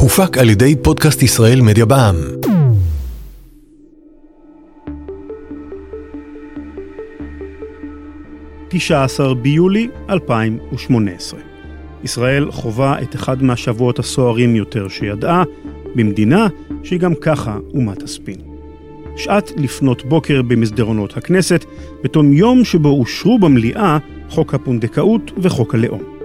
הופק על ידי פודקאסט ישראל מדיה בע"מ. תשע עשר ביולי 2018. ישראל חווה את אחד מהשבועות הסוערים יותר שידעה, במדינה שהיא גם ככה אומת הספין. שעת לפנות בוקר במסדרונות הכנסת, בתום יום שבו אושרו במליאה חוק הפונדקאות וחוק הלאום.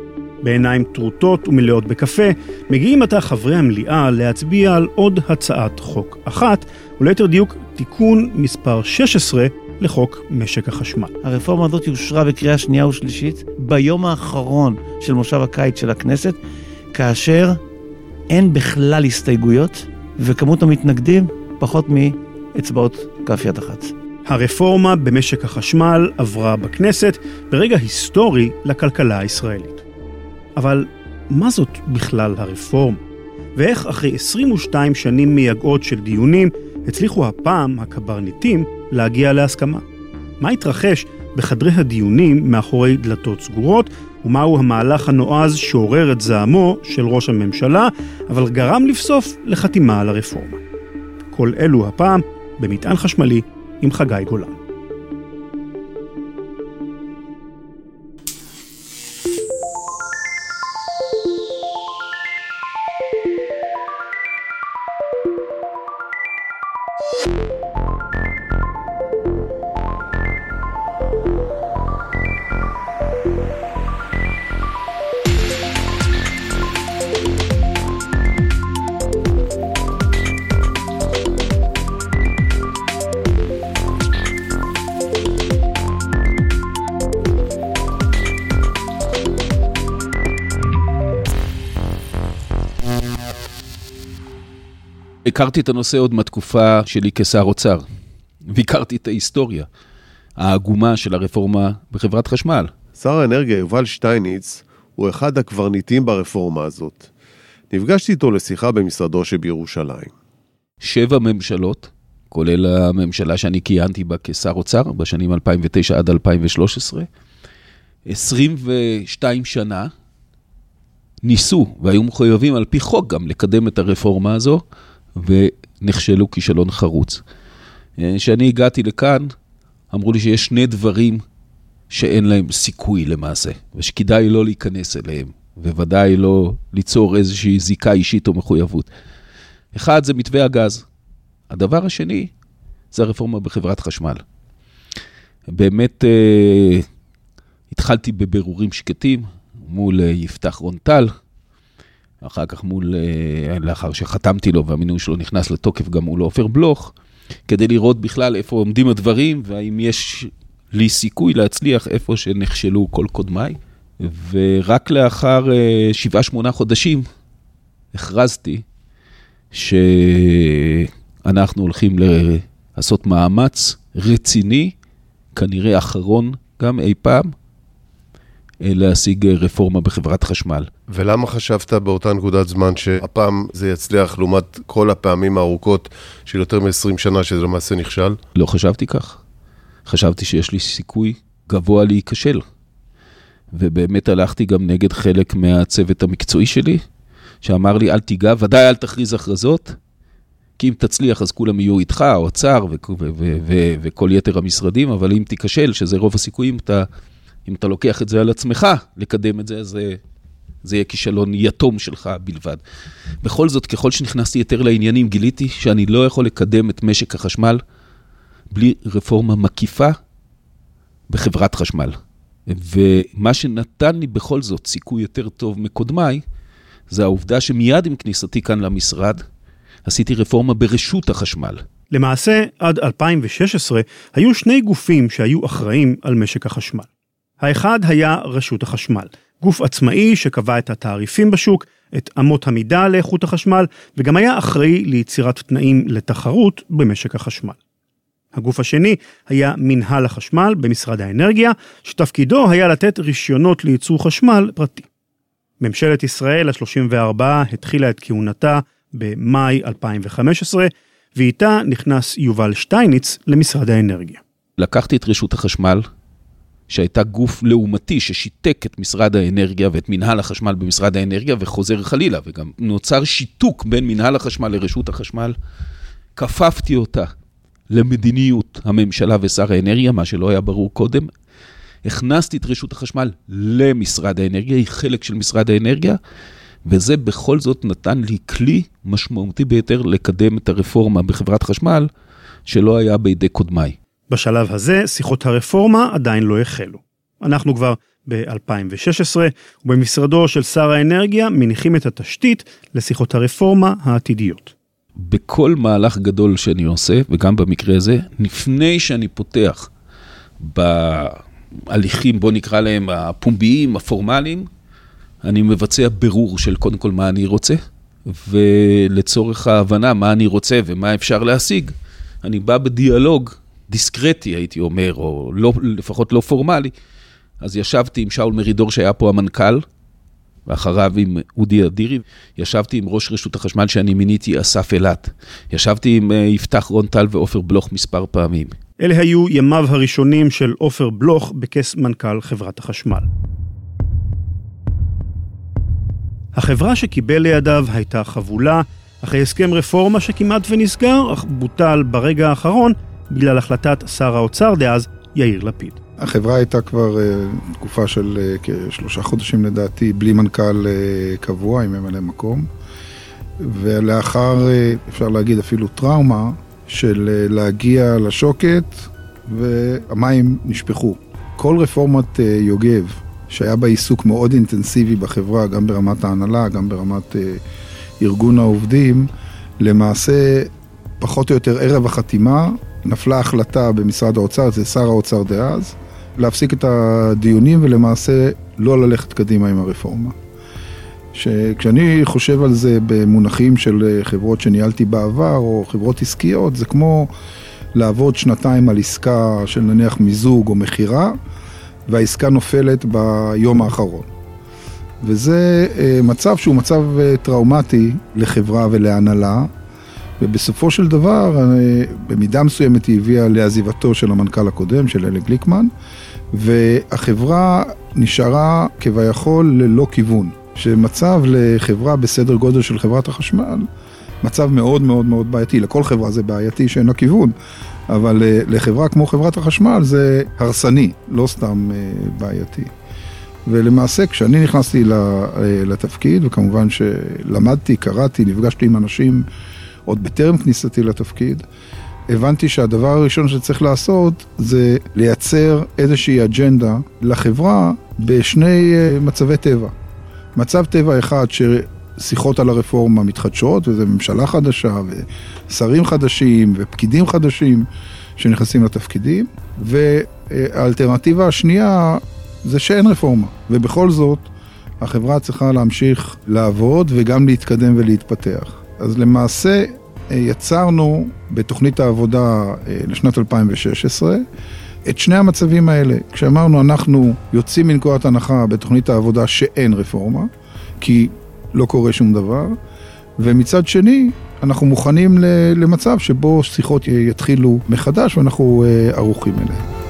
בעיניים טרוטות ומלאות בקפה, מגיעים עתה חברי המליאה להצביע על עוד הצעת חוק אחת, וליתר דיוק תיקון מספר 16 לחוק משק החשמל. הרפורמה הזאת אושרה בקריאה שנייה ושלישית ביום האחרון של מושב הקיץ של הכנסת, כאשר אין בכלל הסתייגויות, וכמות המתנגדים פחות מאצבעות כף יד אחת. הרפורמה במשק החשמל עברה בכנסת ברגע היסטורי לכלכלה הישראלית. אבל מה זאת בכלל הרפורמה? ואיך אחרי 22 שנים מייגעות של דיונים הצליחו הפעם הקברניטים להגיע להסכמה? מה התרחש בחדרי הדיונים מאחורי דלתות סגורות, ומהו המהלך הנועז שעורר את זעמו של ראש הממשלה, אבל גרם לבסוף לחתימה על הרפורמה. כל אלו הפעם במטען חשמלי עם חגי גולן. הכרתי את הנושא עוד מהתקופה שלי כשר אוצר, והכרתי את ההיסטוריה העגומה של הרפורמה בחברת חשמל. שר האנרגיה יובל שטייניץ הוא אחד הקברניטים ברפורמה הזאת. נפגשתי איתו לשיחה במשרדו שבירושלים. שבע ממשלות, כולל הממשלה שאני כיהנתי בה כשר אוצר בשנים 2009 עד 2013, 22 שנה ניסו והיו מחויבים על פי חוק גם לקדם את הרפורמה הזו, ונכשלו כישלון חרוץ. כשאני הגעתי לכאן, אמרו לי שיש שני דברים שאין להם סיכוי למעשה, ושכדאי לא להיכנס אליהם, וודאי לא ליצור איזושהי זיקה אישית או מחויבות. אחד זה מתווה הגז. הדבר השני זה הרפורמה בחברת חשמל. באמת אה, התחלתי בבירורים שקטים מול אה, יפתח רונטל, אחר כך מול, אה, לאחר שחתמתי לו והמינוי שלו נכנס לתוקף גם מול עופר בלוך, כדי לראות בכלל איפה עומדים הדברים והאם יש לי סיכוי להצליח איפה שנכשלו כל קודמיי. ורק לאחר 7-8 אה, חודשים הכרזתי שאנחנו הולכים לעשות מאמץ רציני, כנראה אחרון גם אי פעם, להשיג אה, רפורמה בחברת חשמל. ולמה חשבת באותה נקודת זמן שהפעם זה יצליח לעומת כל הפעמים הארוכות של יותר מ-20 שנה שזה למעשה נכשל? לא חשבתי כך. חשבתי שיש לי סיכוי גבוה להיכשל. ובאמת הלכתי גם נגד חלק מהצוות המקצועי שלי, שאמר לי, אל תיגע, ודאי אל תכריז הכרזות, כי אם תצליח אז כולם יהיו איתך, האוצר וכל יתר המשרדים, אבל אם תיכשל, שזה רוב הסיכויים, אתה אם אתה לוקח את זה על עצמך, לקדם את זה, זה, זה יהיה כישלון יתום שלך בלבד. בכל זאת, ככל שנכנסתי יותר לעניינים, גיליתי שאני לא יכול לקדם את משק החשמל בלי רפורמה מקיפה בחברת חשמל. ומה שנתן לי בכל זאת סיכוי יותר טוב מקודמיי, זה העובדה שמיד עם כניסתי כאן למשרד, עשיתי רפורמה ברשות החשמל. למעשה, עד 2016 היו שני גופים שהיו אחראים על משק החשמל. האחד היה רשות החשמל, גוף עצמאי שקבע את התעריפים בשוק, את אמות המידה לאיכות החשמל, וגם היה אחראי ליצירת תנאים לתחרות במשק החשמל. הגוף השני היה מנהל החשמל במשרד האנרגיה, שתפקידו היה לתת רישיונות לייצור חשמל פרטי. ממשלת ישראל ה-34 התחילה את כהונתה במאי 2015, ואיתה נכנס יובל שטייניץ למשרד האנרגיה. לקחתי את רשות החשמל, שהייתה גוף לעומתי ששיתק את משרד האנרגיה ואת מנהל החשמל במשרד האנרגיה וחוזר חלילה, וגם נוצר שיתוק בין מנהל החשמל לרשות החשמל. כפפתי אותה למדיניות הממשלה ושר האנרגיה, מה שלא היה ברור קודם. הכנסתי את רשות החשמל למשרד האנרגיה, היא חלק של משרד האנרגיה, וזה בכל זאת נתן לי כלי משמעותי ביותר לקדם את הרפורמה בחברת חשמל, שלא היה בידי קודמיי. בשלב הזה, שיחות הרפורמה עדיין לא החלו. אנחנו כבר ב-2016, ובמשרדו של שר האנרגיה מניחים את התשתית לשיחות הרפורמה העתידיות. בכל מהלך גדול שאני עושה, וגם במקרה הזה, לפני שאני פותח בהליכים, בוא נקרא להם הפומביים, הפורמליים, אני מבצע בירור של קודם כל מה אני רוצה, ולצורך ההבנה מה אני רוצה ומה אפשר להשיג, אני בא בדיאלוג דיסקרטי, הייתי אומר, או לא, לפחות לא פורמלי. אז ישבתי עם שאול מרידור, שהיה פה המנכ"ל, ואחריו עם אודי אדירי, ישבתי עם ראש רשות החשמל שאני מיניתי, אסף אילת. ישבתי עם אה, יפתח רון-טל ועופר בלוך מספר פעמים. אלה היו ימיו הראשונים של עופר בלוך בכס מנכ"ל חברת החשמל. החברה שקיבל לידיו הייתה חבולה, אחרי הסכם רפורמה שכמעט ונסגר, אך בוטל ברגע האחרון בגלל החלטת שר האוצר דאז, יאיר לפיד. החברה הייתה כבר uh, תקופה של uh, כשלושה חודשים לדעתי, בלי מנכ"ל uh, קבוע, עם ממלא מקום. ולאחר, uh, אפשר להגיד אפילו טראומה, של uh, להגיע לשוקת, והמים נשפכו. כל רפורמת uh, יוגב, שהיה בה עיסוק מאוד אינטנסיבי בחברה, גם ברמת ההנהלה, גם ברמת uh, ארגון העובדים, למעשה, פחות או יותר ערב החתימה, נפלה החלטה במשרד האוצר, זה שר האוצר דאז, להפסיק את הדיונים ולמעשה לא ללכת קדימה עם הרפורמה. כשאני חושב על זה במונחים של חברות שניהלתי בעבר, או חברות עסקיות, זה כמו לעבוד שנתיים על עסקה של נניח מיזוג או מכירה, והעסקה נופלת ביום האחרון. וזה אה, מצב שהוא מצב אה, טראומטי לחברה ולהנהלה, ובסופו של דבר, אה, במידה מסוימת היא הביאה לעזיבתו של המנכ"ל הקודם, של אלי גליקמן, והחברה נשארה כביכול ללא כיוון. שמצב לחברה בסדר גודל של חברת החשמל, מצב מאוד מאוד מאוד בעייתי. לכל חברה זה בעייתי שאין לה כיוון, אבל לחברה כמו חברת החשמל זה הרסני, לא סתם בעייתי. ולמעשה כשאני נכנסתי לתפקיד, וכמובן שלמדתי, קראתי, נפגשתי עם אנשים עוד בטרם כניסתי לתפקיד, הבנתי שהדבר הראשון שצריך לעשות זה לייצר איזושהי אג'נדה לחברה בשני אה, מצבי טבע. מצב טבע אחד ששיחות על הרפורמה מתחדשות, וזה ממשלה חדשה, ושרים חדשים, ופקידים חדשים שנכנסים לתפקידים, והאלטרנטיבה השנייה זה שאין רפורמה, ובכל זאת החברה צריכה להמשיך לעבוד וגם להתקדם ולהתפתח. אז למעשה אה, יצרנו בתוכנית העבודה אה, לשנת 2016 את שני המצבים האלה. כשאמרנו אנחנו יוצאים מנקודת הנחה בתוכנית העבודה שאין רפורמה, כי לא קורה שום דבר, ומצד שני אנחנו מוכנים למצב שבו שיחות יתחילו מחדש ואנחנו אה, ערוכים אליהן.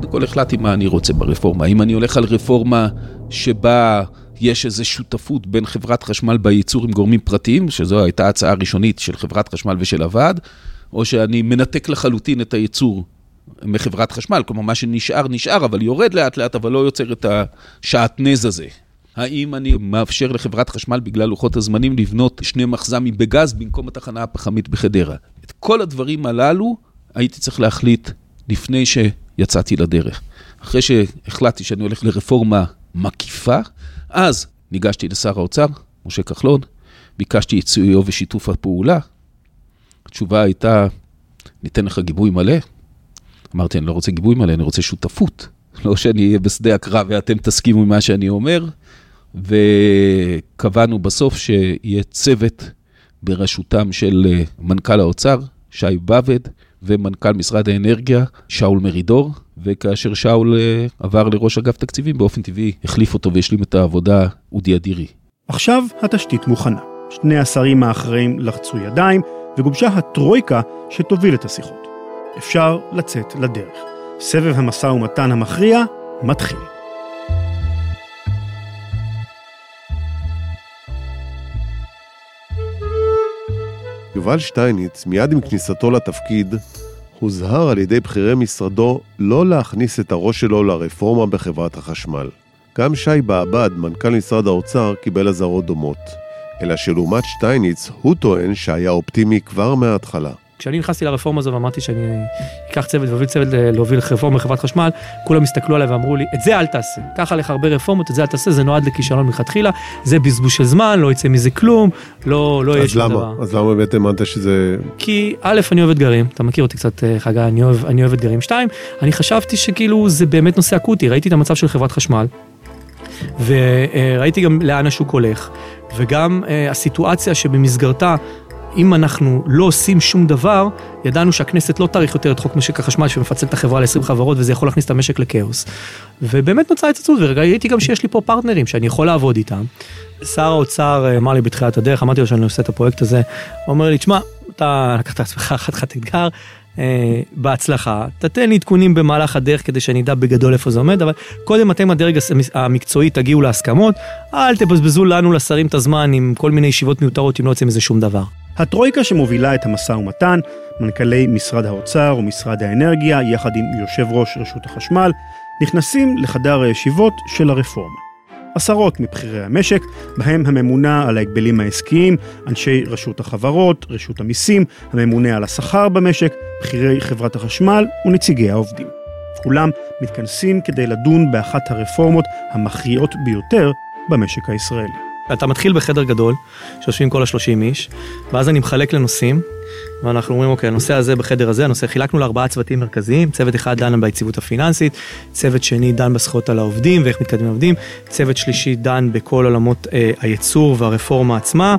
קודם כל החלטתי מה אני רוצה ברפורמה. אם אני הולך על רפורמה שבה יש איזו שותפות בין חברת חשמל בייצור עם גורמים פרטיים, שזו הייתה הצעה הראשונית של חברת חשמל ושל הוועד, או שאני מנתק לחלוטין את הייצור מחברת חשמל, כלומר מה שנשאר נשאר, אבל יורד לאט לאט, אבל לא יוצר את השעטנז הזה. האם אני מאפשר לחברת חשמל בגלל לוחות הזמנים לבנות שני מחז"מים בגז במקום התחנה הפחמית בחדרה? את כל הדברים הללו הייתי צריך להחליט לפני ש... יצאתי לדרך. אחרי שהחלטתי שאני הולך לרפורמה מקיפה, אז ניגשתי לשר האוצר, משה כחלון, ביקשתי את סיועו ושיתוף הפעולה. התשובה הייתה, ניתן לך גיבוי מלא. אמרתי, אני לא רוצה גיבוי מלא, אני רוצה שותפות. לא שאני אהיה בשדה הקרב ואתם תסכימו עם מה שאני אומר. וקבענו בסוף שיהיה צוות בראשותם של אה, מנכ"ל האוצר, שי בבד, ומנכ"ל משרד האנרגיה, שאול מרידור, וכאשר שאול אה, עבר לראש אגף תקציבים, באופן טבעי החליף אותו והשלים את העבודה אודי אדירי. עכשיו התשתית מוכנה. שני השרים האחראים לחצו ידיים, וגובשה הטרויקה שתוביל את השיחות. אפשר לצאת לדרך. סבב המשא ומתן המכריע מתחיל. יובל שטייניץ, מיד עם כניסתו לתפקיד, הוזהר על ידי בכירי משרדו לא להכניס את הראש שלו לרפורמה בחברת החשמל. גם שי בעבד, מנכ"ל משרד האוצר, קיבל אזהרות דומות. אלא שלעומת שטייניץ, הוא טוען שהיה אופטימי כבר מההתחלה. כשאני נכנסתי לרפורמה הזו ואמרתי שאני אקח צוות ואוביל צוות להוביל רפורמה בחברת חשמל, כולם הסתכלו עליי ואמרו לי, את זה אל תעשה. קח עליך הרבה רפורמות, את זה אל תעשה, זה נועד לכישלון מלכתחילה, זה בזבוז של זמן, לא יצא מזה כלום, לא, לא יהיה אז שום? דבר. אז למה באמת האמנת שזה... כי א', אני אוהב אתגרים, אתה מכיר אותי קצת אה, חגי, אני אוהב, אני אוהב אתגרים. שתיים, אני חשבתי שכאילו זה באמת נושא אקוטי, ראיתי את המצב של חברת חשמל, וראיתי גם לאן השוק הולך, וגם אה, הסיטואציה שבמסגרתה, אם אנחנו לא עושים שום דבר, ידענו שהכנסת לא תאריך יותר את חוק משק החשמל שמפצל את החברה ל-20 חברות וזה יכול להכניס את המשק לכאוס. ובאמת נוצרה התעצמות וראיתי גם שיש לי פה פרטנרים שאני יכול לעבוד איתם. שר האוצר אה, אמר לי בתחילת הדרך, אמרתי לו שאני עושה את הפרויקט הזה, הוא אומר לי, תשמע, אתה לקחת לעצמך חתיכת אתגר, אה, בהצלחה, תתן לי עדכונים במהלך הדרך כדי שאני אדע בגדול איפה זה עומד, אבל קודם אתם הדרג המקצועי תגיעו להסכמות, אל תבזבזו לנו לשרים את הזמן עם כל מיני ישיבות מיותרות אם לא יוצא מזה שום דבר. הטרויקה שמובילה את המשא ומתן, מנכ"לי משרד האוצר ומשרד האנרגיה, יחד עם יושב ראש רשות החשמל, נכנסים לחדר הישיבות של הרפורמה. עשרות מבכירי המשק, בהם הממונה על ההגבלים העסקיים, אנשי רשות החברות, רשות המיסים, הממונה על השכר במשק, בכירי חברת החשמל ונציגי העובדים. כולם מתכנסים כדי לדון באחת הרפורמות המכריעות ביותר במשק הישראלי. אתה מתחיל בחדר גדול, שיושבים כל השלושים איש, ואז אני מחלק לנושאים, ואנחנו אומרים, אוקיי, הנושא הזה בחדר הזה, הנושא, חילקנו לארבעה צוותים מרכזיים, צוות אחד דן ביציבות הפיננסית, צוות שני דן בזכויות על העובדים ואיך מתקדמים העובדים, צוות שלישי דן בכל עולמות אה, הייצור והרפורמה עצמה,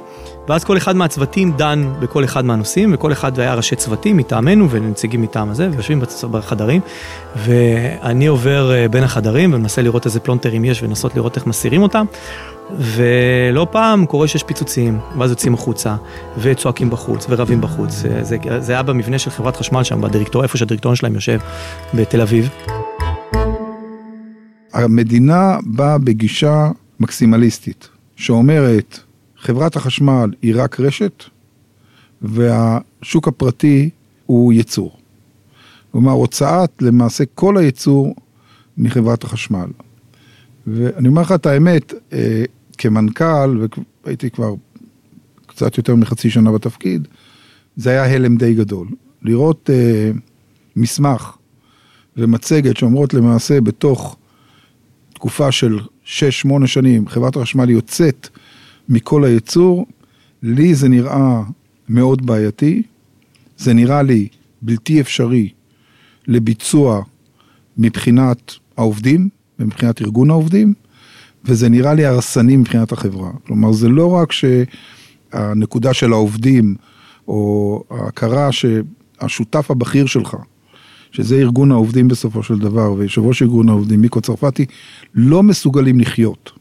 ואז כל אחד מהצוותים דן בכל אחד מהנושאים, וכל אחד היה ראשי צוותים מטעמנו ונציגים מטעם הזה, ויושבים בחדרים, ואני עובר אה, בין החדרים ומנסה לראות איזה פלונטרים יש ולנסות לראות איך מסירים אותם. ולא פעם קורה שיש פיצוצים, ואז יוצאים החוצה, וצועקים בחוץ, ורבים בחוץ. זה, זה, זה היה במבנה של חברת חשמל שם, בדירקטור, איפה שהדירקטוריון שלהם יושב, בתל אביב. המדינה באה בגישה מקסימליסטית, שאומרת, חברת החשמל היא רק רשת, והשוק הפרטי הוא ייצור. כלומר, הוצאת למעשה כל הייצור מחברת החשמל. ואני אומר לך את האמת, אה, כמנכ"ל, והייתי כבר קצת יותר מחצי שנה בתפקיד, זה היה הלם די גדול. לראות אה, מסמך ומצגת שאומרות למעשה בתוך תקופה של 6-8 שנים, חברת החשמל יוצאת מכל הייצור, לי זה נראה מאוד בעייתי, זה נראה לי בלתי אפשרי לביצוע מבחינת העובדים ומבחינת ארגון העובדים, וזה נראה לי הרסני מבחינת החברה. כלומר, זה לא רק שהנקודה של העובדים, או ההכרה שהשותף הבכיר שלך, שזה ארגון העובדים בסופו של דבר, ויושב ראש ארגון העובדים, מיקו צרפתי, לא מסוגלים לחיות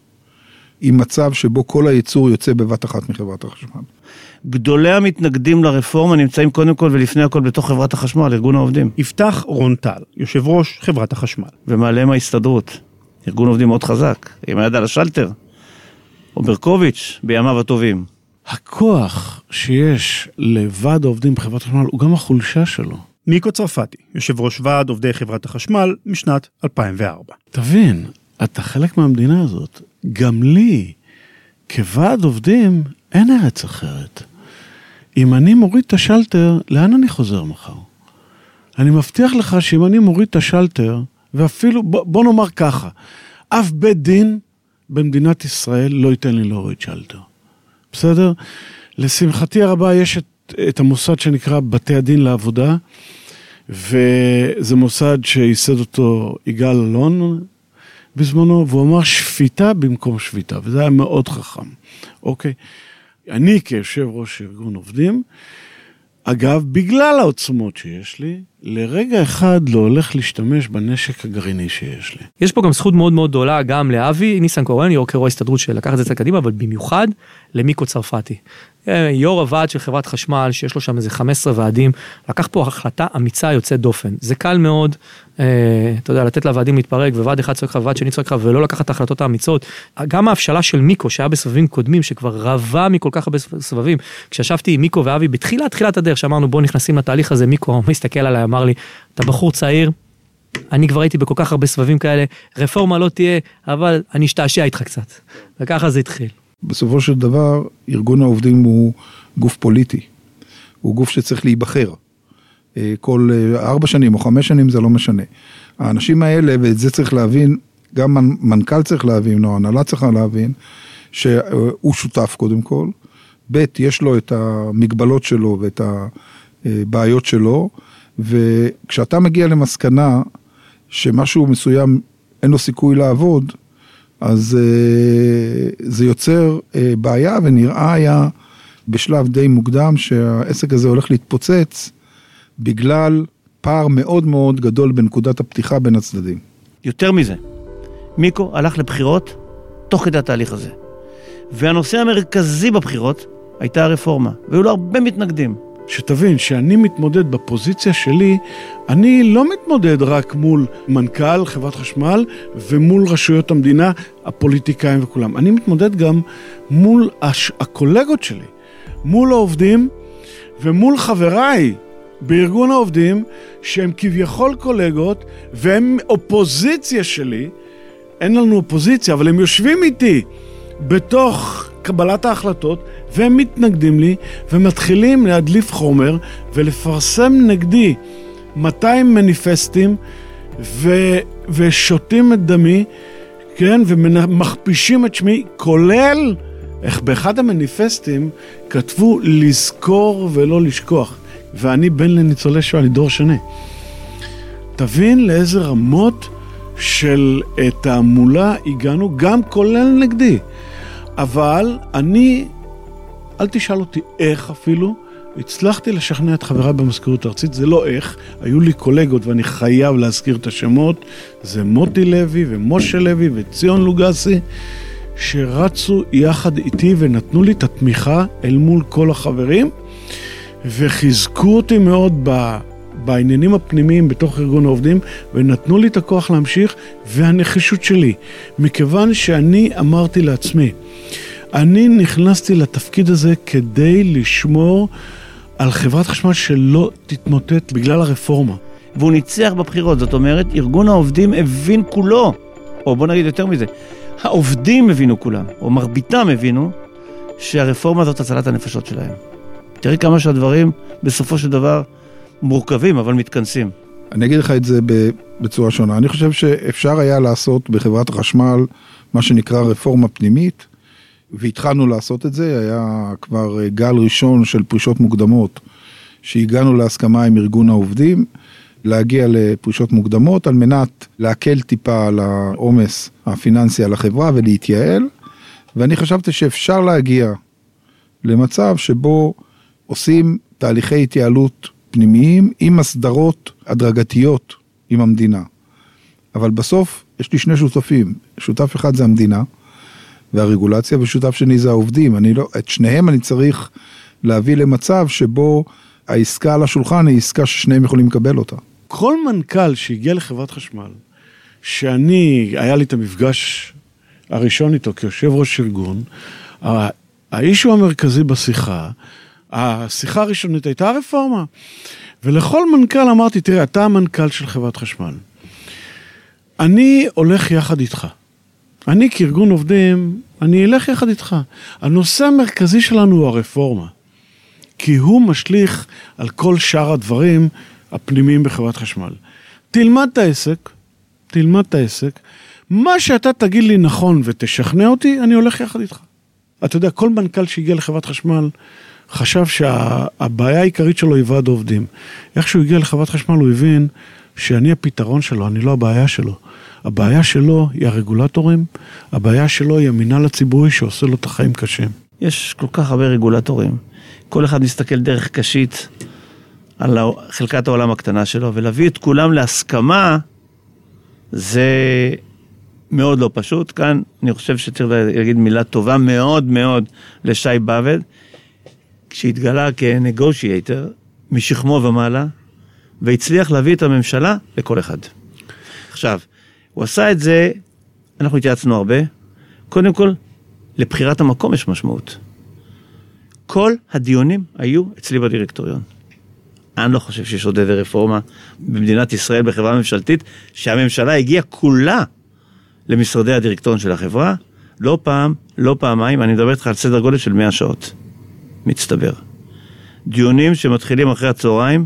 עם מצב שבו כל הייצור יוצא בבת אחת מחברת החשמל. גדולי המתנגדים לרפורמה נמצאים קודם כל ולפני הכל בתוך חברת החשמל, ארגון העובדים, יפתח רונטל, יושב ראש חברת החשמל. ומעליהם ההסתדרות, ארגון עובדים מאוד חזק, עם היד על השלטר, או ברקוביץ' בימיו הטובים. הכוח שיש לוועד העובדים בחברת החשמל הוא גם החולשה שלו. מיקו צרפתי, יושב ראש ועד עובדי חברת החשמל משנת 2004. תבין, אתה חלק מהמדינה הזאת. גם לי, כוועד עובדים, אין ארץ אחרת. אם אני מוריד את השלטר, לאן אני חוזר מחר? אני מבטיח לך שאם אני מוריד את השלטר, ואפילו, בוא, בוא נאמר ככה, אף בית דין במדינת ישראל לא ייתן לי להוריד שלטר. בסדר? לשמחתי הרבה יש את, את המוסד שנקרא בתי הדין לעבודה, וזה מוסד שייסד אותו יגאל אלון בזמנו, והוא אמר שפיטה במקום שביתה, וזה היה מאוד חכם, אוקיי? אני כיושב ראש ארגון עובדים, אגב, בגלל העוצמות שיש לי, לרגע אחד לא הולך להשתמש בנשק הגרעיני שיש לי. יש פה גם זכות מאוד מאוד גדולה גם לאבי ניסנקורן, יו"ר קרו ההסתדרות שלקח את זה קצת קדימה, אבל במיוחד למיקו צרפתי. אה, יו"ר הוועד של חברת חשמל, שיש לו שם איזה 15 ועדים, לקח פה החלטה אמיצה יוצאת דופן. זה קל מאוד, אה, אתה יודע, לתת לוועדים להתפרק, וועד אחד צועק לך וועד שני צועק לך, ולא לקחת את ההחלטות האמיצות. גם ההבשלה של מיקו, שהיה בסבבים קודמים, שכבר רבה מכל כך הרבה סבבים, כשישבתי עם מיקו ואבי בתחילת תחילת הדרך, שאמרנו בוא נכנסים לתהליך הזה, מיקו מסתכל עליי, אמר לי, אתה בחור צעיר, אני כבר הייתי בכל כך הרבה סבבים כאלה, רפורמה לא תהיה, אבל אני אשתעשע איתך קצת. וככה זה התחיל. בסופו של דבר, ארגון העובדים הוא גוף פוליטי. הוא גוף שצריך להיבחר. אה, כל אה, ארבע שנים או חמש שנים זה לא משנה. האנשים האלה, ואת זה צריך להבין, גם מנכ"ל צריך להבין, או הנהלה צריכה להבין, שהוא שותף קודם כל. ב', יש לו את המגבלות שלו ואת הבעיות שלו, וכשאתה מגיע למסקנה שמשהו מסוים אין לו סיכוי לעבוד, אז אה, זה יוצר אה, בעיה ונראה היה בשלב די מוקדם שהעסק הזה הולך להתפוצץ בגלל פער מאוד מאוד גדול בנקודת הפתיחה בין הצדדים. יותר מזה, מיקו הלך לבחירות תוך כדי התהליך הזה. והנושא המרכזי בבחירות הייתה הרפורמה, והיו לו הרבה מתנגדים. שתבין, שאני מתמודד בפוזיציה שלי, אני לא מתמודד רק מול מנכ"ל חברת חשמל ומול רשויות המדינה, הפוליטיקאים וכולם. אני מתמודד גם מול הש... הקולגות שלי, מול העובדים ומול חבריי בארגון העובדים, שהם כביכול קולגות והם אופוזיציה שלי. אין לנו אופוזיציה, אבל הם יושבים איתי בתוך קבלת ההחלטות, והם מתנגדים לי, ומתחילים להדליף חומר ולפרסם נגדי 200 מניפסטים, ו, ושותים את דמי, כן, ומכפישים את שמי, כולל איך באחד המניפסטים כתבו לזכור ולא לשכוח. ואני בן לניצולי שואה, אני דור שני. תבין לאיזה רמות של תעמולה הגענו, גם כולל נגדי. אבל אני, אל תשאל אותי איך אפילו, הצלחתי לשכנע את חבריי במזכירות הארצית, זה לא איך, היו לי קולגות ואני חייב להזכיר את השמות, זה מוטי לוי ומשה לוי וציון לוגסי, שרצו יחד איתי ונתנו לי את התמיכה אל מול כל החברים, וחיזקו אותי מאוד ב... בעניינים הפנימיים בתוך ארגון העובדים, ונתנו לי את הכוח להמשיך, והנחישות שלי. מכיוון שאני אמרתי לעצמי, אני נכנסתי לתפקיד הזה כדי לשמור על חברת חשמל שלא תתמוטט בגלל הרפורמה. והוא ניצח בבחירות, זאת אומרת, ארגון העובדים הבין כולו, או בוא נגיד יותר מזה, העובדים הבינו כולם, או מרביתם הבינו, שהרפורמה זאת הצלת הנפשות שלהם. תראי כמה שהדברים בסופו של דבר מורכבים, אבל מתכנסים. אני אגיד לך את זה בצורה שונה. אני חושב שאפשר היה לעשות בחברת החשמל מה שנקרא רפורמה פנימית, והתחלנו לעשות את זה, היה כבר גל ראשון של פרישות מוקדמות, שהגענו להסכמה עם ארגון העובדים, להגיע לפרישות מוקדמות על מנת להקל טיפה על העומס הפיננסי על החברה ולהתייעל, ואני חשבתי שאפשר להגיע למצב שבו עושים תהליכי התייעלות פנימיים עם הסדרות הדרגתיות עם המדינה. אבל בסוף יש לי שני שותפים, שותף אחד זה המדינה והרגולציה ושותף שני זה העובדים. אני לא, את שניהם אני צריך להביא למצב שבו העסקה על השולחן היא עסקה ששניהם יכולים לקבל אותה. כל מנכ"ל שהגיע לחברת חשמל, שאני, היה לי את המפגש הראשון איתו כיושב ראש ארגון, האישו המרכזי בשיחה השיחה הראשונית הייתה רפורמה. ולכל מנכ"ל אמרתי, תראה, אתה המנכ"ל של חברת חשמל. אני הולך יחד איתך. אני כארגון עובדים, אני אלך יחד איתך. הנושא המרכזי שלנו הוא הרפורמה. כי הוא משליך על כל שאר הדברים הפנימיים בחברת חשמל. תלמד את העסק, תלמד את העסק, מה שאתה תגיד לי נכון ותשכנע אותי, אני הולך יחד איתך. אתה יודע, כל מנכ"ל שהגיע לחברת חשמל, חשב שהבעיה העיקרית שלו היא ועד עובדים. איך שהוא הגיע לחברת חשמל הוא הבין שאני הפתרון שלו, אני לא הבעיה שלו. הבעיה שלו היא הרגולטורים, הבעיה שלו היא המינהל הציבורי שעושה לו את החיים קשים. יש כל כך הרבה רגולטורים. כל אחד מסתכל דרך קשית על חלקת העולם הקטנה שלו, ולהביא את כולם להסכמה, זה מאוד לא פשוט. כאן אני חושב שצריך להגיד מילה טובה מאוד מאוד לשי באבד, כשהתגלה כנגושייטר משכמו ומעלה, והצליח להביא את הממשלה לכל אחד. עכשיו, הוא עשה את זה, אנחנו התייעצנו הרבה, קודם כל, לבחירת המקום יש משמעות. כל הדיונים היו אצלי בדירקטוריון. אני לא חושב שיש עוד איזה רפורמה במדינת ישראל בחברה ממשלתית, שהממשלה הגיעה כולה למשרדי הדירקטוריון של החברה, לא פעם, לא פעמיים, אני מדבר איתך על סדר גודל של 100 שעות, מצטבר. דיונים שמתחילים אחרי הצהריים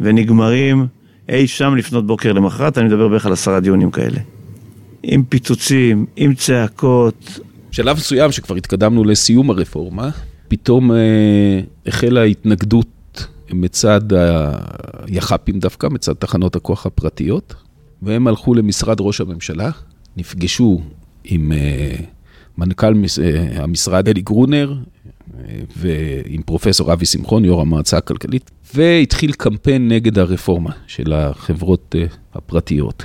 ונגמרים אי שם לפנות בוקר למחרת, אני מדבר בערך על עשרה דיונים כאלה. עם פיצוצים, עם צעקות. שלב מסוים שכבר התקדמנו לסיום הרפורמה, פתאום אה, החלה התנגדות מצד היח"פים דווקא, מצד תחנות הכוח הפרטיות, והם הלכו למשרד ראש הממשלה, נפגשו עם אה, מנכ"ל אה, המשרד אלי גרונר ועם פרופסור אבי שמחון, יו"ר המועצה הכלכלית, והתחיל קמפיין נגד הרפורמה של החברות אה, הפרטיות.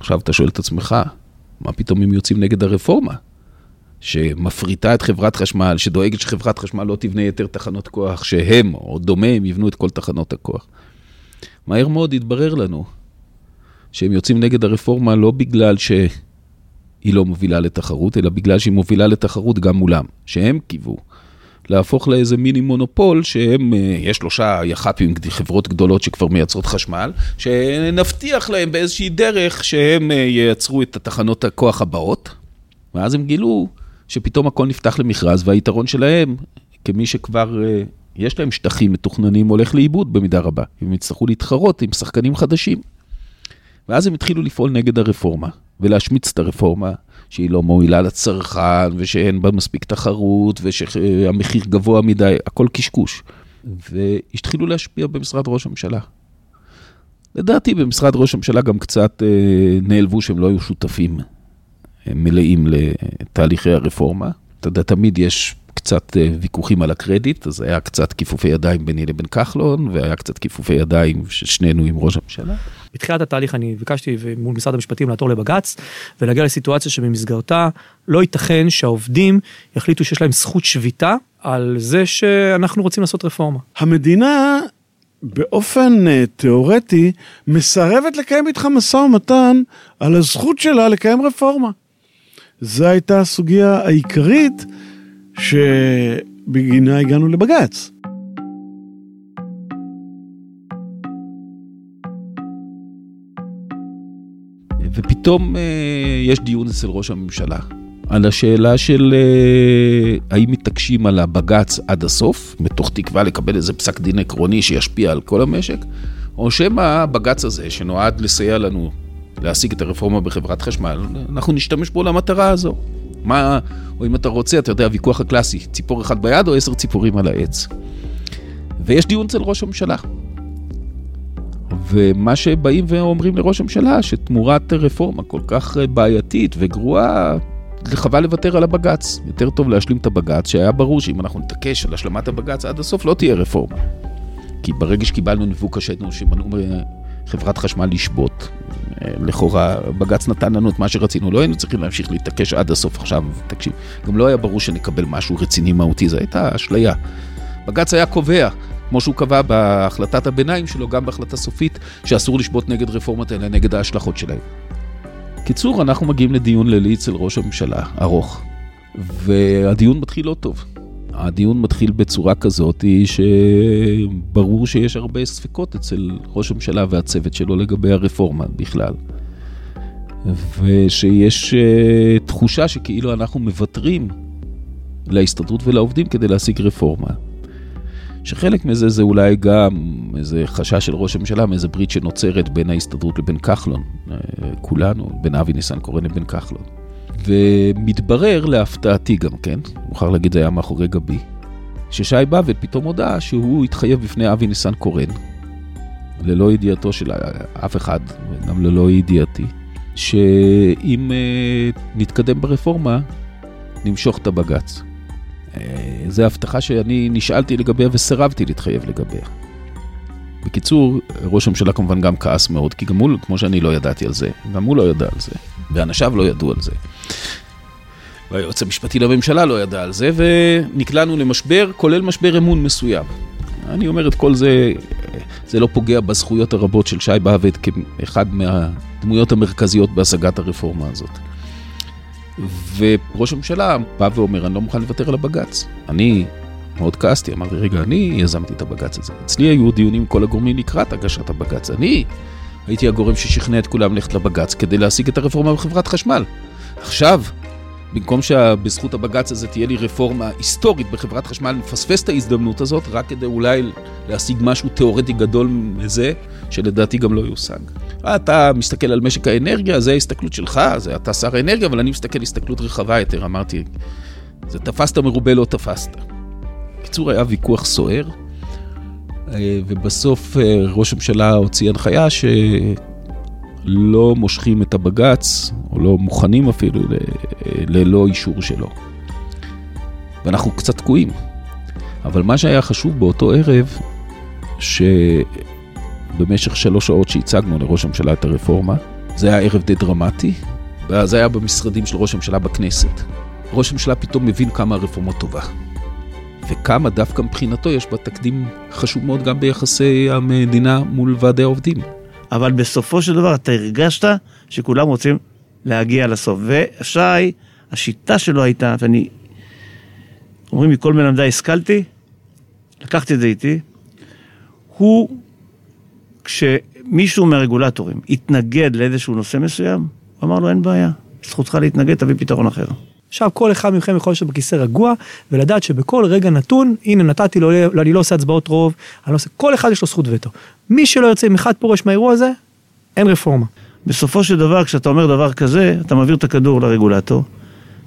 עכשיו אתה שואל את עצמך, מה פתאום הם יוצאים נגד הרפורמה? שמפריטה את חברת חשמל, שדואגת שחברת חשמל לא תבנה יותר תחנות כוח, שהם, או דומה, הם יבנו את כל תחנות הכוח. מהר מאוד התברר לנו שהם יוצאים נגד הרפורמה לא בגלל שהיא לא מובילה לתחרות, אלא בגלל שהיא מובילה לתחרות גם מולם, שהם קיוו להפוך לאיזה מיני מונופול, שהם, אה, יש שלושה יח"פים, חברות גדולות שכבר מייצרות חשמל, שנבטיח להם באיזושהי דרך שהם אה, ייצרו את התחנות הכוח הבאות, ואז הם גילו שפתאום הכל נפתח למכרז, והיתרון שלהם, כמי שכבר אה, יש להם שטחים מתוכננים, הולך לאיבוד במידה רבה. הם יצטרכו להתחרות עם שחקנים חדשים. ואז הם התחילו לפעול נגד הרפורמה, ולהשמיץ את הרפורמה, שהיא לא מועילה לצרכן, ושאין בה מספיק תחרות, ושהמחיר גבוה מדי, הכל קשקוש. והתחילו להשפיע במשרד ראש הממשלה. לדעתי במשרד ראש הממשלה גם קצת אה, נעלבו שהם לא היו שותפים מלאים לתהליכי הרפורמה. אתה יודע, תמיד יש קצת אה, ויכוחים על הקרדיט, אז היה קצת כיפופי ידיים ביני לבין כחלון, והיה קצת כיפופי ידיים של שנינו עם ראש הממשלה. בתחילת התהליך אני ביקשתי מול משרד המשפטים לעתור לבג"ץ ולהגיע לסיטואציה שבמסגרתה לא ייתכן שהעובדים יחליטו שיש להם זכות שביתה על זה שאנחנו רוצים לעשות רפורמה. המדינה באופן uh, תיאורטי מסרבת לקיים איתך משא ומתן על הזכות שלה לקיים רפורמה. זו הייתה הסוגיה העיקרית שבגינה הגענו לבג"ץ. ופתאום אה, יש דיון אצל ראש הממשלה על השאלה של אה, האם מתעקשים על הבג"ץ עד הסוף, מתוך תקווה לקבל איזה פסק דין עקרוני שישפיע על כל המשק, או שמא הבג"ץ הזה, שנועד לסייע לנו להשיג את הרפורמה בחברת חשמל, אנחנו נשתמש בו למטרה הזו. מה, או אם אתה רוצה, אתה יודע, הוויכוח הקלאסי, ציפור אחד ביד או עשר ציפורים על העץ. ויש דיון אצל ראש הממשלה. ומה שבאים ואומרים לראש הממשלה, שתמורת רפורמה כל כך בעייתית וגרועה, חבל לוותר על הבג"ץ. יותר טוב להשלים את הבג"ץ, שהיה ברור שאם אנחנו נתעקש על השלמת הבג"ץ עד הסוף, לא תהיה רפורמה. כי ברגע שקיבלנו ניווק השטנו שמנעו מחברת חשמל לשבות, לכאורה בג"ץ נתן לנו את מה שרצינו, לא היינו צריכים להמשיך להתעקש עד הסוף עכשיו, תקשיב, גם לא היה ברור שנקבל משהו רציני מהותי, זו הייתה אשליה. בג"ץ היה קובע, כמו שהוא קבע בהחלטת הביניים שלו, גם בהחלטה סופית, שאסור לשבות נגד רפורמות אלא נגד ההשלכות שלהם. קיצור, אנחנו מגיעים לדיון לילי אצל ראש הממשלה, ארוך, והדיון מתחיל לא טוב. הדיון מתחיל בצורה כזאת שברור שיש הרבה ספקות אצל ראש הממשלה והצוות שלו לגבי הרפורמה בכלל. ושיש uh, תחושה שכאילו אנחנו מוותרים להסתדרות ולעובדים כדי להשיג רפורמה. שחלק מזה זה אולי גם איזה חשש של ראש הממשלה מאיזה ברית שנוצרת בין ההסתדרות לבין כחלון, אה, כולנו, בין אבי ניסנקורן לבין כחלון. ומתברר להפתעתי גם כן, מוכרח להגיד זה היה מאחורי גבי, ששי באבד פתאום הודה שהוא התחייב בפני אבי ניסנקורן, ללא ידיעתו של אף אחד, וגם ללא ידיעתי, שאם uh, נתקדם ברפורמה, נמשוך את הבג"ץ. Uh, זו הבטחה שאני נשאלתי לגביה וסירבתי להתחייב לגביה. בקיצור, ראש הממשלה כמובן גם כעס מאוד, כי גם הוא, כמו שאני לא ידעתי על זה, גם הוא לא ידע על זה, ואנשיו לא ידעו על זה. והיועץ המשפטי לממשלה לא ידע על זה, ונקלענו למשבר, כולל משבר אמון מסוים. אני אומר את כל זה, זה לא פוגע בזכויות הרבות של שי באב"ד כאחד מהדמויות המרכזיות בהשגת הרפורמה הזאת. וראש הממשלה בא ואומר, אני לא מוכן לוותר על הבג"ץ. אני מאוד כעסתי, אמרתי, רגע, אני יזמתי את הבג"ץ הזה. אצלי היו דיונים עם כל הגורמים לקראת הגשת הבג"ץ. אני הייתי הגורם ששכנע את כולם ללכת לבג"ץ כדי להשיג את הרפורמה בחברת חשמל. עכשיו, במקום שבזכות הבג"ץ הזה תהיה לי רפורמה היסטורית בחברת חשמל, נפספס את ההזדמנות הזאת רק כדי אולי להשיג משהו תיאורטי גדול מזה, שלדעתי גם לא יושג. אתה מסתכל על משק האנרגיה, זה ההסתכלות שלך, זה אתה שר האנרגיה, אבל אני מסתכל הסתכלות רחבה יותר, אמרתי, זה תפסת מרובה לא תפסת. בקיצור, היה ויכוח סוער, אה, ובסוף אה, ראש הממשלה הוציא הנחיה ש... לא מושכים את הבג"ץ, או לא מוכנים אפילו ל, ללא אישור שלו. ואנחנו קצת תקועים. אבל מה שהיה חשוב באותו ערב, שבמשך שלוש שעות שהצגנו לראש הממשלה את הרפורמה, זה היה ערב די דרמטי, וזה היה במשרדים של ראש הממשלה בכנסת. ראש הממשלה פתאום מבין כמה הרפורמה טובה. וכמה דווקא מבחינתו יש בה תקדים חשוב מאוד גם ביחסי המדינה מול ועדי העובדים. אבל בסופו של דבר אתה הרגשת שכולם רוצים להגיע לסוף. ושי, השיטה שלו הייתה, ואני, אומרים מכל מלמדי השכלתי, לקחתי את זה איתי, הוא, כשמישהו מהרגולטורים התנגד לאיזשהו נושא מסוים, הוא אמר לו אין בעיה, זכותך להתנגד, תביא פתרון אחר. עכשיו כל אחד מכם יכול לשבת בכיסא רגוע ולדעת שבכל רגע נתון, הנה נתתי לו, אני לא עושה הצבעות רוב, אני לא עושה, כל אחד יש לו זכות וטו. מי שלא יוצא עם אחד פורש מהאירוע הזה, אין רפורמה. בסופו של דבר, כשאתה אומר דבר כזה, אתה מעביר את הכדור לרגולטור,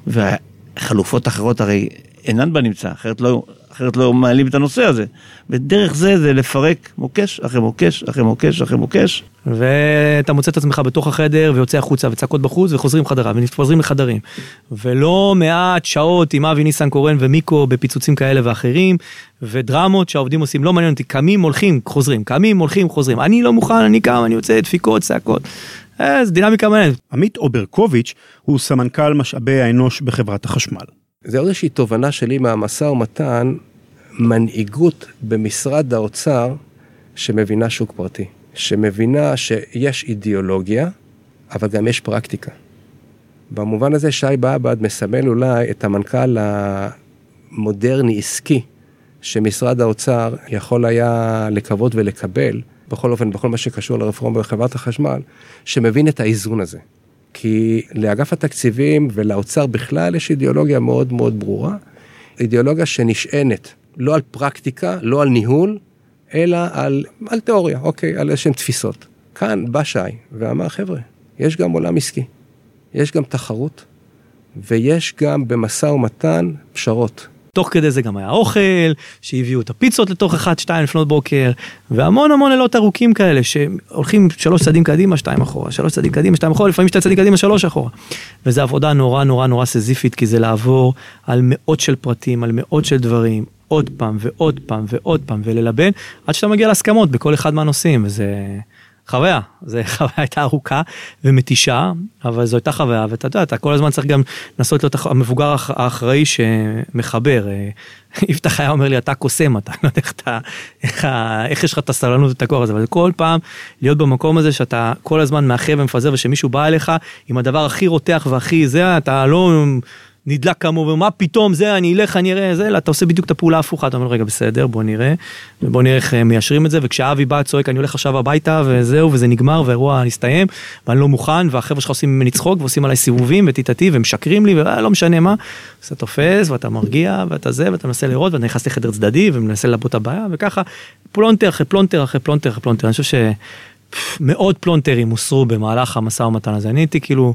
והחלופות האחרות הרי אינן בנמצא, אחרת לא, אחרת לא מעלים את הנושא הזה. ודרך זה זה לפרק מוקש אחרי מוקש אחרי מוקש אחרי מוקש. ואתה מוצא את עצמך בתוך החדר ויוצא החוצה וצעקות בחוץ וחוזרים חדרה ומתפזרים לחדרים. ולא מעט שעות עם אבי ניסנקורן ומיקו בפיצוצים כאלה ואחרים ודרמות שהעובדים עושים לא מעניין אותי קמים הולכים חוזרים קמים הולכים חוזרים אני לא מוכן אני קם אני יוצא דפיקות צעקות. אה, זה דינמיקה מעניינת. עמית אוברקוביץ' הוא סמנכ"ל משאבי האנוש בחברת החשמל. זה עוד איזושהי תובנה שלי מהמשא ומתן, מנהיגות במשרד האוצר שמבינה שוק פרטי, שמבינה שיש אידיאולוגיה, אבל גם יש פרקטיקה. במובן הזה שי באב"ד מסמל אולי את המנכ"ל המודרני עסקי שמשרד האוצר יכול היה לקוות ולקבל, בכל אופן, בכל מה שקשור לרפורמה בחברת החשמל, שמבין את האיזון הזה. כי לאגף התקציבים ולאוצר בכלל יש אידיאולוגיה מאוד מאוד ברורה, אידיאולוגיה שנשענת לא על פרקטיקה, לא על ניהול, אלא על, על תיאוריה, אוקיי, על איזשהן תפיסות. כאן בא שי ואמר, חבר'ה, יש גם עולם עסקי, יש גם תחרות, ויש גם במשא ומתן פשרות. תוך כדי זה גם היה אוכל, שהביאו את הפיצות לתוך 1-2 לפנות בוקר, והמון המון לילות ארוכים כאלה, שהולכים שלוש צעדים קדימה, שתיים אחורה, שלוש צעדים קדימה, שתיים אחורה, לפעמים שתי צעדים קדימה, שלוש אחורה. וזו עבודה נורא נורא נורא סזיפית, כי זה לעבור על מאות של פרטים, על מאות של דברים, עוד פעם ועוד פעם ועוד פעם, וללבן, עד שאתה מגיע להסכמות בכל אחד מהנושאים, וזה... חוויה, זו חוויה הייתה ארוכה ומתישה, אבל זו הייתה חוויה, ואתה יודע, אתה כל הזמן צריך גם לנסות להיות המבוגר האחראי שמחבר. אה, יפתח היה אומר לי, אתה קוסם, אתה לא יודע איך אתה, איך, איך יש לך את הסבלנות ואת הכוח הזה, אבל כל פעם להיות במקום הזה שאתה כל הזמן מאחר ומפזר ושמישהו בא אליך עם הדבר הכי רותח והכי זה, אתה לא נדלק כמוהו, ומה פתאום זה, אני אלך, אני אראה, זה, אלא אתה עושה בדיוק את הפעולה ההפוכה, אתה אומר, רגע, בסדר, בוא נראה, ובוא נראה איך מיישרים את זה, וכשאבי בא, צועק, אני הולך עכשיו הביתה, וזהו, וזה נגמר, והאירוע נסתיים, ואני לא מוכן, והחבר'ה שלך עושים ממני צחוק, ועושים עליי סיבובים, וטיטטי, ומשקרים לי, ולא משנה מה, אז אתה תופס, ואתה מרגיע, ואתה זה, ואתה מנסה לראות, ואתה נכנס לחדר צדדי, ומנסה ללבן הבעיה, וככה, פלונטר אחרי פלונטר אחרי פלונטר אחרי פלונטר, אני חושב שמאות פלונטרים הוסרו במהלך המשא ומתן הזה, אני הייתי כאילו...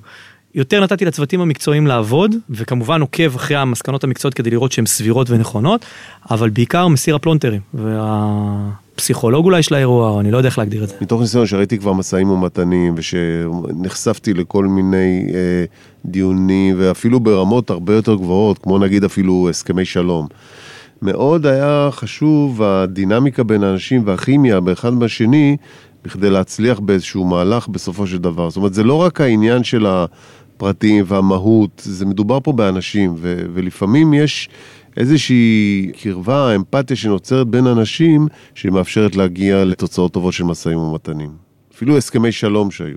יותר נתתי לצוותים המקצועיים לעבוד, וכמובן עוקב אחרי המסקנות המקצועיות כדי לראות שהן סבירות ונכונות, אבל בעיקר מסיר הפלונטרים, והפסיכולוג אולי של האירוע, או אני לא יודע איך להגדיר את זה. מתוך ניסיון שראיתי כבר משאים ומתנים, ושנחשפתי לכל מיני אה, דיונים, ואפילו ברמות הרבה יותר גבוהות, כמו נגיד אפילו הסכמי שלום. מאוד היה חשוב הדינמיקה בין האנשים והכימיה באחד בשני, בכדי להצליח באיזשהו מהלך בסופו של דבר. זאת אומרת, זה לא רק העניין של הפרטים והמהות, זה מדובר פה באנשים, ו- ולפעמים יש איזושהי קרבה, אמפתיה שנוצרת בין אנשים, שמאפשרת להגיע לתוצאות טובות של משאים ומתנים. אפילו הסכמי שלום שהיו.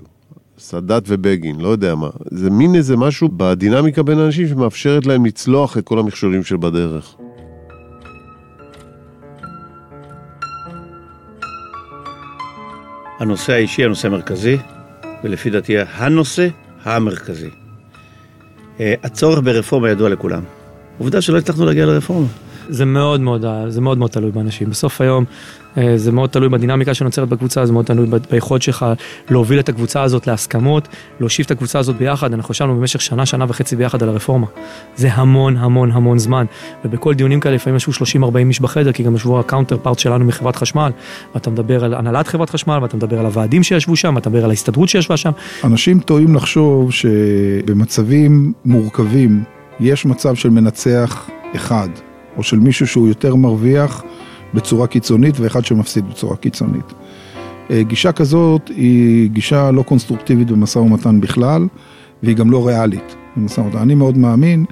סאדאת ובגין, לא יודע מה. זה מין איזה משהו בדינמיקה בין אנשים שמאפשרת להם לצלוח את כל המכשולים שבדרך. הנושא האישי הנושא המרכזי, ולפי דעתי הנושא המרכזי. אה, הצורך ברפורמה ידוע לכולם. עובדה שלא הצלחנו להגיע לרפורמה. זה מאוד מאוד, זה מאוד מאוד תלוי באנשים. בסוף היום זה מאוד תלוי בדינמיקה שנוצרת בקבוצה, זה מאוד תלוי ביכולת שלך להוביל את הקבוצה הזאת להסכמות, להושיב את הקבוצה הזאת ביחד. אנחנו ישבנו במשך שנה, שנה וחצי ביחד על הרפורמה. זה המון המון המון זמן. ובכל דיונים כאלה לפעמים ישבו 30-40 איש בחדר, כי גם ישבו ה counterpart שלנו מחברת חשמל, ואתה מדבר על הנהלת חברת חשמל, ואתה מדבר על הוועדים שישבו שם, ואתה מדבר על ההסתדרות שישבה שם. אנשים טועים לחשוב שבמצבים מורכבים יש מצב של מנצח אחד, או של מישהו שהוא יותר מרוויח בצורה קיצונית ואחד שמפסיד בצורה קיצונית. אה, גישה כזאת היא גישה לא קונסטרוקטיבית במשא ומתן בכלל, והיא גם לא ריאלית במשא ומתן. אני מאוד מאמין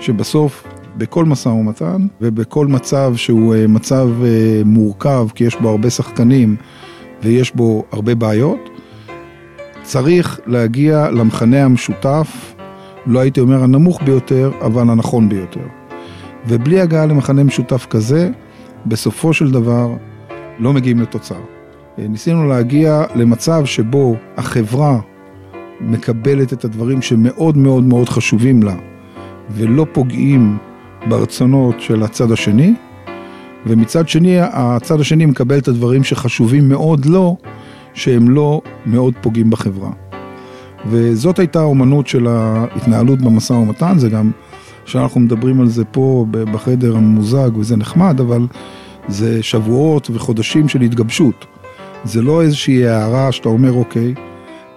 שבסוף, בכל משא ומתן ובכל מצב שהוא אה, מצב אה, מורכב, כי יש בו הרבה שחקנים ויש בו הרבה בעיות, צריך להגיע למכנה המשותף, לא הייתי אומר הנמוך ביותר, אבל הנכון ביותר. ובלי הגעה למכנה משותף כזה, בסופו של דבר לא מגיעים לתוצאה. ניסינו להגיע למצב שבו החברה מקבלת את הדברים שמאוד מאוד מאוד חשובים לה, ולא פוגעים ברצונות של הצד השני, ומצד שני, הצד השני מקבל את הדברים שחשובים מאוד לו, שהם לא מאוד פוגעים בחברה. וזאת הייתה האומנות של ההתנהלות במשא ומתן, זה גם שאנחנו מדברים על זה פה בחדר הממוזג וזה נחמד, אבל זה שבועות וחודשים של התגבשות. זה לא איזושהי הערה שאתה אומר, אוקיי,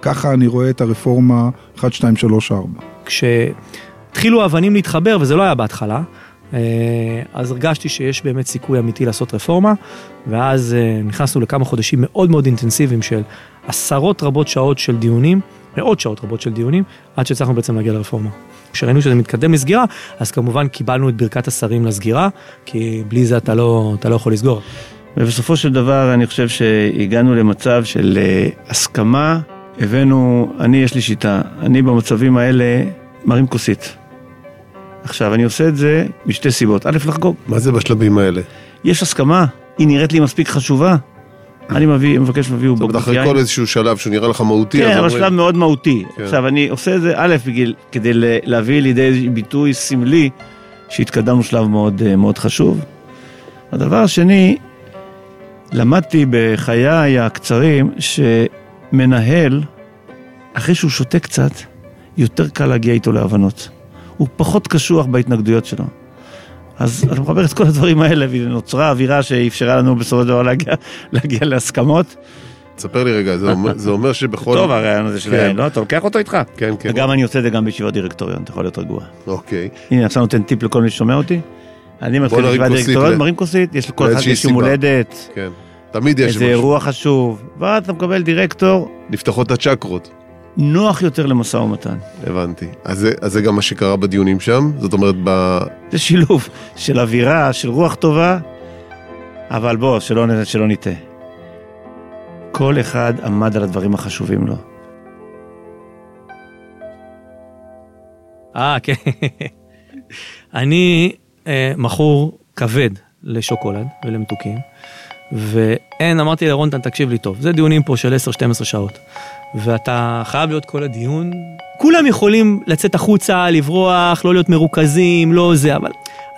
ככה אני רואה את הרפורמה 1, 2, 3, 4. כשהתחילו האבנים להתחבר, וזה לא היה בהתחלה, אה, אז הרגשתי שיש באמת סיכוי אמיתי לעשות רפורמה, ואז אה, נכנסנו לכמה חודשים מאוד מאוד אינטנסיביים של עשרות רבות שעות של דיונים, מאות שעות רבות של דיונים, עד שהצלחנו בעצם להגיע לרפורמה. כשראינו שזה מתקדם לסגירה, אז כמובן קיבלנו את ברכת השרים לסגירה, כי בלי זה אתה לא, אתה לא יכול לסגור. ובסופו של דבר אני חושב שהגענו למצב של אה, הסכמה, הבאנו, אני יש לי שיטה, אני במצבים האלה מרים כוסית. עכשיו, אני עושה את זה משתי סיבות. א', לחגוג. מה זה בשלבים האלה? יש הסכמה, היא נראית לי מספיק חשובה. אני מביא, מבקש להביא זאת אומרת, אחרי כל איזשהו שלב שהוא נראה לך מהותי, כן, אבל שלב מאוד מהותי. כן. עכשיו, אני עושה את זה, א', כדי להביא לידי ביטוי סמלי שהתקדמנו שלב מאוד, אה, מאוד חשוב. הדבר השני, למדתי בחיי הקצרים שמנהל, אחרי שהוא שותה קצת, יותר קל להגיע איתו להבנות. הוא פחות קשוח בהתנגדויות שלו. אז אתה מחבר את כל הדברים האלה, ונוצרה אווירה שאפשרה לנו בסופו של דבר להגיע, להגיע להסכמות. תספר לי רגע, זה אומר- זה אומר שבכל... טוב הרעיון הזה של כן. לא? אתה לוקח אותו איתך. כן, כן. וגם אני עושה את זה גם בישיבות דירקטוריון, אתה יכול להיות רגוע. אוקיי. הנה, עכשיו נותן טיפ לכל מי ששומע אותי. אני מתחיל בישיבת דירקטוריון, מרים כוסית, יש לכל אחד יש יום. הולדת, כן. תמיד יש איזה משהו. אירוע חשוב, ואז אתה מקבל דירקטור נפתחות הצ'קרות. נוח יותר למשא ומתן. הבנתי. אז זה- אז זה גם מה שקרה בדיונים שם? זאת אומרת, ב... זה שילוב של אווירה, של רוח טובה, אבל בוא, שלא, שלא נטעה. כל אחד עמד על הדברים החשובים לו. אה, כן. אני אה, מכור כבד לשוקולד ולמתוקים, ואין, אמרתי לרונטן, תקשיב לי טוב, זה דיונים פה של 10-12 שעות, ואתה חייב להיות כל הדיון, כולם יכולים לצאת החוצה, לברוח, לא להיות מרוכזים, לא זה, אבל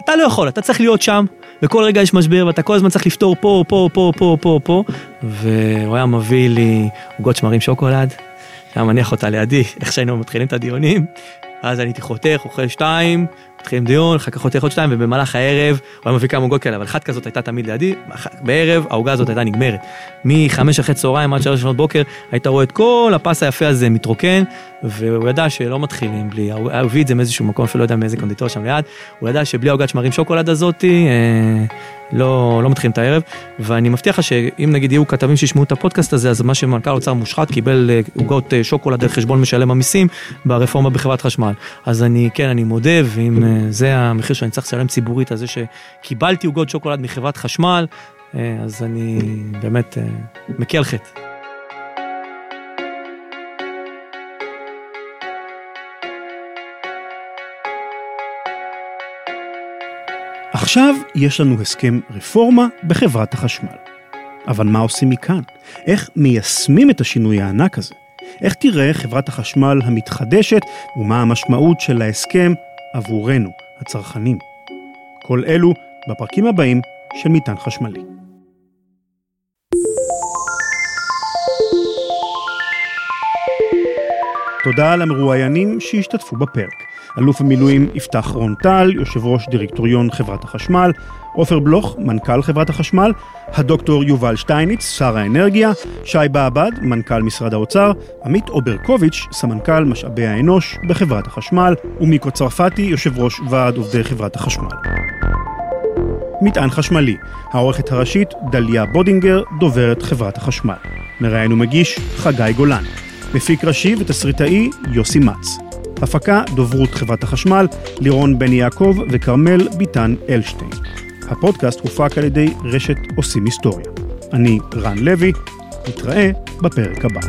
אתה לא יכול, אתה צריך להיות שם, וכל רגע יש משבר, ואתה כל הזמן צריך לפתור פה, פה, פה, פה, פה, פה, והוא היה מביא לי עוגות שמרים שוקולד, היה מניח אותה לידי, איך שהיינו מתחילים את הדיונים, אז אני הייתי חותך, אוכל שתיים, מתחילים דיון, אחר כך חותך עוד שתיים, ובמהלך הערב, הוא היה מביא כמה עוגות כאלה, אבל אחת כזאת הייתה תמיד לידי, בערב העוגה הזאת הייתה נגמרת. מחמש אחרי צהריים עד שלוש שנות בוקר, היית רואה את כל הפס היפה הזה מתרוקן, והוא ידע שלא מתחילים בלי, הוא הביא את זה מאיזשהו מקום, אפילו לא יודע מאיזה קונדיטור שם ליד, הוא ידע שבלי העוגת שמרים שוקולד הזאתי, אה, לא, לא מתחילים את הערב, ואני מבטיח לך שאם נגיד יהיו כתבים שישמעו את הפודקאסט הזה, אז מה שמנכ"ל האוצר מושחת קיבל אה, עוגות אה, שוקולד על חשבון משלם המיסים ברפורמה בחברת חשמל. אז אני, כן, אני מודה, ואם אה, זה המחיר שאני צריך לשלם ציבורית על זה שקיבלתי עוגות שוקולד מחברת חשמל, אה, אז אני באמת אה, מכה על חטא. עכשיו יש לנו הסכם רפורמה בחברת החשמל. אבל מה עושים מכאן? איך מיישמים את השינוי הענק הזה? איך תראה חברת החשמל המתחדשת ומה המשמעות של ההסכם עבורנו, הצרכנים? כל אלו בפרקים הבאים של מטען חשמלי. תודה למרואיינים שהשתתפו בפרק. אלוף המילואים יפתח רון טל, יושב ראש דירקטוריון חברת החשמל, עופר בלוך, מנכ"ל חברת החשמל, הדוקטור יובל שטייניץ, שר האנרגיה, שי בעבד, מנכ"ל משרד האוצר, עמית אוברקוביץ', סמנכ"ל משאבי האנוש בחברת החשמל, ומיקו צרפתי, יושב ראש ועד עובדי חברת החשמל. מטען חשמלי, העורכת הראשית דליה בודינגר, דוברת חברת החשמל. מראיין ומגיש חגי גולן. מפיק ראשי ותסריטאי יוסי מצ. הפקה דוברות חברת החשמל, לירון בן יעקב וכרמל ביטן אלשטיין. הפודקאסט הופק על ידי רשת עושים היסטוריה. אני רן לוי, נתראה בפרק הבא.